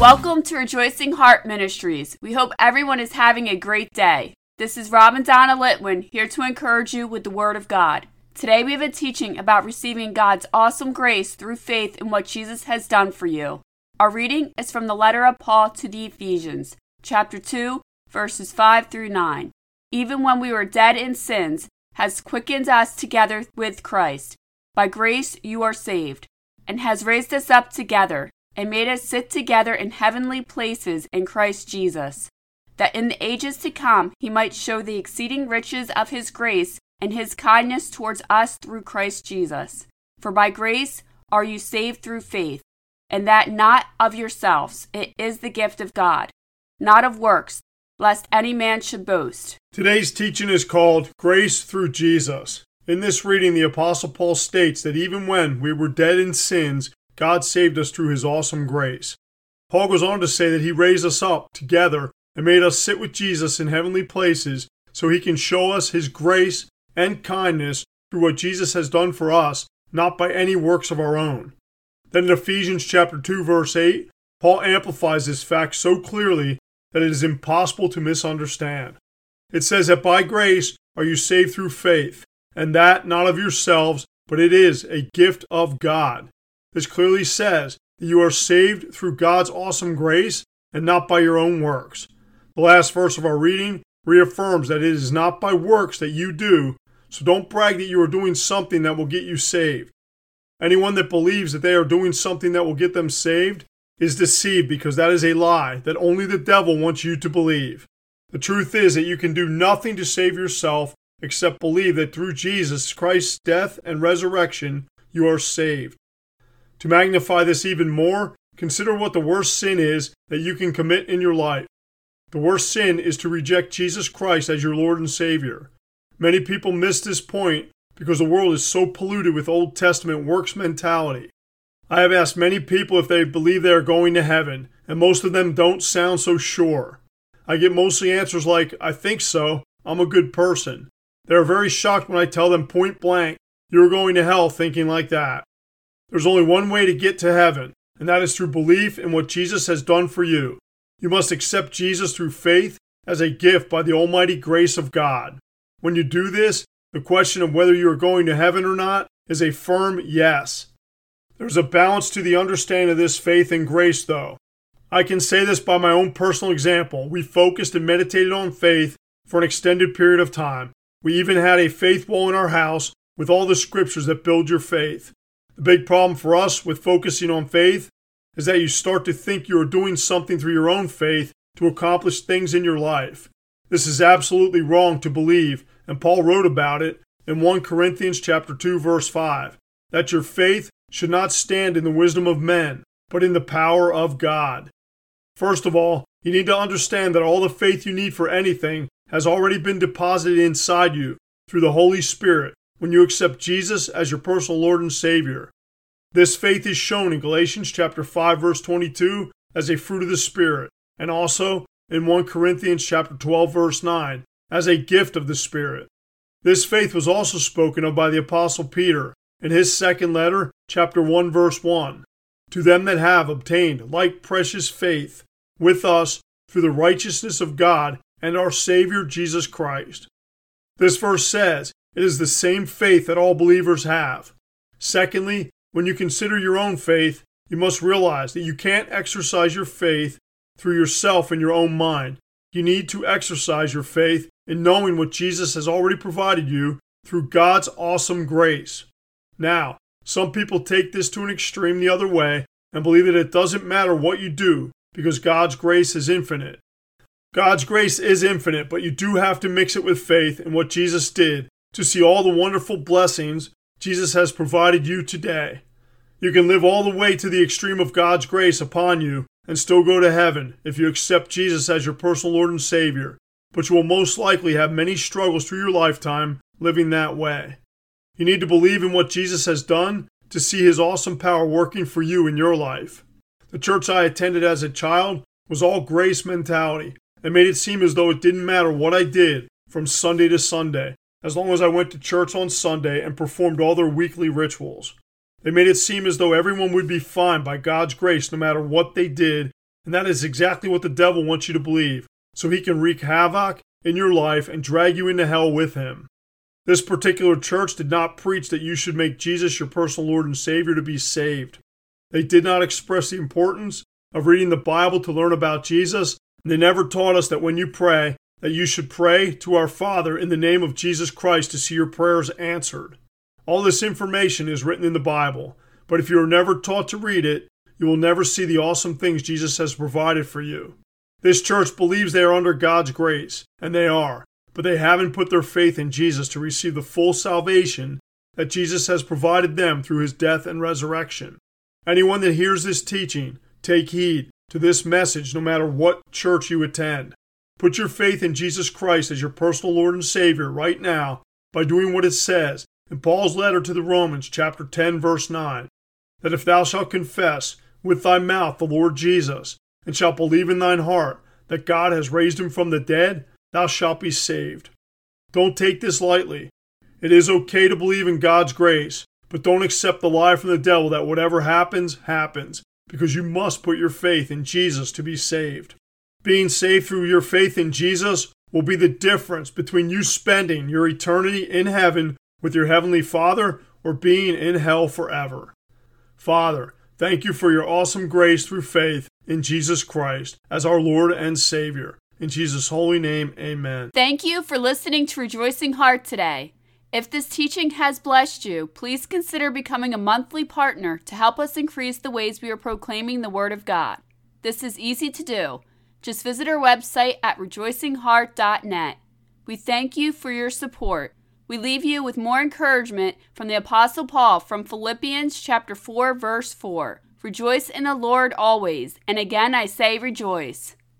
Welcome to Rejoicing Heart Ministries. We hope everyone is having a great day. This is Rob and Donna Litwin here to encourage you with the Word of God. Today we have a teaching about receiving God's awesome grace through faith in what Jesus has done for you. Our reading is from the letter of Paul to the Ephesians, chapter 2, verses 5 through 9. Even when we were dead in sins, has quickened us together with Christ. By grace you are saved, and has raised us up together and made us sit together in heavenly places in Christ Jesus, that in the ages to come he might show the exceeding riches of his grace and his kindness towards us through Christ Jesus. For by grace are you saved through faith, and that not of yourselves, it is the gift of God, not of works, lest any man should boast. Today's teaching is called Grace Through Jesus. In this reading, the Apostle Paul states that even when we were dead in sins, God saved us through his awesome grace. Paul goes on to say that he raised us up together and made us sit with Jesus in heavenly places so he can show us his grace and kindness through what Jesus has done for us, not by any works of our own. Then in Ephesians chapter 2 verse 8, Paul amplifies this fact so clearly that it is impossible to misunderstand. It says that by grace are you saved through faith, and that not of yourselves, but it is a gift of God. This clearly says that you are saved through God's awesome grace and not by your own works. The last verse of our reading reaffirms that it is not by works that you do, so don't brag that you are doing something that will get you saved. Anyone that believes that they are doing something that will get them saved is deceived because that is a lie that only the devil wants you to believe. The truth is that you can do nothing to save yourself except believe that through Jesus Christ's death and resurrection you are saved. To magnify this even more, consider what the worst sin is that you can commit in your life. The worst sin is to reject Jesus Christ as your Lord and Savior. Many people miss this point because the world is so polluted with Old Testament works mentality. I have asked many people if they believe they are going to heaven, and most of them don't sound so sure. I get mostly answers like, I think so, I'm a good person. They are very shocked when I tell them point blank, you're going to hell thinking like that. There's only one way to get to heaven, and that is through belief in what Jesus has done for you. You must accept Jesus through faith as a gift by the almighty grace of God. When you do this, the question of whether you are going to heaven or not is a firm yes. There's a balance to the understanding of this faith and grace, though. I can say this by my own personal example. We focused and meditated on faith for an extended period of time. We even had a faith wall in our house with all the scriptures that build your faith. The big problem for us with focusing on faith is that you start to think you are doing something through your own faith to accomplish things in your life. This is absolutely wrong to believe, and Paul wrote about it in 1 Corinthians chapter 2 verse 5, that your faith should not stand in the wisdom of men, but in the power of God. First of all, you need to understand that all the faith you need for anything has already been deposited inside you through the Holy Spirit when you accept Jesus as your personal Lord and Savior. This faith is shown in Galatians chapter 5 verse 22 as a fruit of the Spirit, and also in 1 Corinthians chapter 12 verse 9 as a gift of the Spirit. This faith was also spoken of by the apostle Peter in his second letter, chapter 1 verse 1. To them that have obtained like precious faith with us through the righteousness of God and our Savior Jesus Christ. This verse says, it is the same faith that all believers have. Secondly, when you consider your own faith, you must realize that you can't exercise your faith through yourself and your own mind. You need to exercise your faith in knowing what Jesus has already provided you through God's awesome grace. Now, some people take this to an extreme the other way and believe that it doesn't matter what you do because God's grace is infinite. God's grace is infinite, but you do have to mix it with faith in what Jesus did to see all the wonderful blessings Jesus has provided you today. You can live all the way to the extreme of God's grace upon you and still go to heaven if you accept Jesus as your personal Lord and Savior, but you will most likely have many struggles through your lifetime living that way. You need to believe in what Jesus has done to see his awesome power working for you in your life. The church I attended as a child was all grace mentality and made it seem as though it didn't matter what I did from Sunday to Sunday as long as I went to church on Sunday and performed all their weekly rituals. They made it seem as though everyone would be fine by God's grace no matter what they did And that is exactly what the devil wants you to believe, so he can wreak havoc in your life and drag you into hell with him. This particular church did not preach that you should make Jesus your personal Lord and Savior to be saved. They did not express the importance of reading the Bible to learn about Jesus. They never taught us that when you pray, that you should pray to our Father in the name of Jesus Christ to see your prayers answered. All this information is written in the Bible, but if you are never taught to read it, you will never see the awesome things Jesus has provided for you. This church believes they are under God's grace, and they are, but they haven't put their faith in Jesus to receive the full salvation that Jesus has provided them through his death and resurrection. Anyone that hears this teaching, take heed to this message no matter what church you attend. Put your faith in Jesus Christ as your personal Lord and Savior right now by doing what it says in Paul's letter to the Romans, chapter 10, verse 9, that if thou shalt confess with thy mouth the Lord Jesus, and shalt believe in thine heart that God has raised him from the dead, thou shalt be saved. Don't take this lightly. It is okay to believe in God's grace, but don't accept the lie from the devil that whatever happens, happens, because you must put your faith in Jesus to be saved. Being saved through your faith in Jesus will be the difference between you spending your eternity in heaven with your Heavenly Father or being in hell forever. Father, thank you for your awesome grace through faith in Jesus Christ as our Lord and Savior. In Jesus' holy name, amen. Thank you for listening to Rejoicing Heart today. If this teaching has blessed you, please consider becoming a monthly partner to help us increase the ways we are proclaiming the Word of God. This is easy to do. Just visit our website at rejoicingheart.net. We thank you for your support. We leave you with more encouragement from the apostle Paul from Philippians chapter 4 verse 4. Rejoice in the Lord always, and again I say rejoice.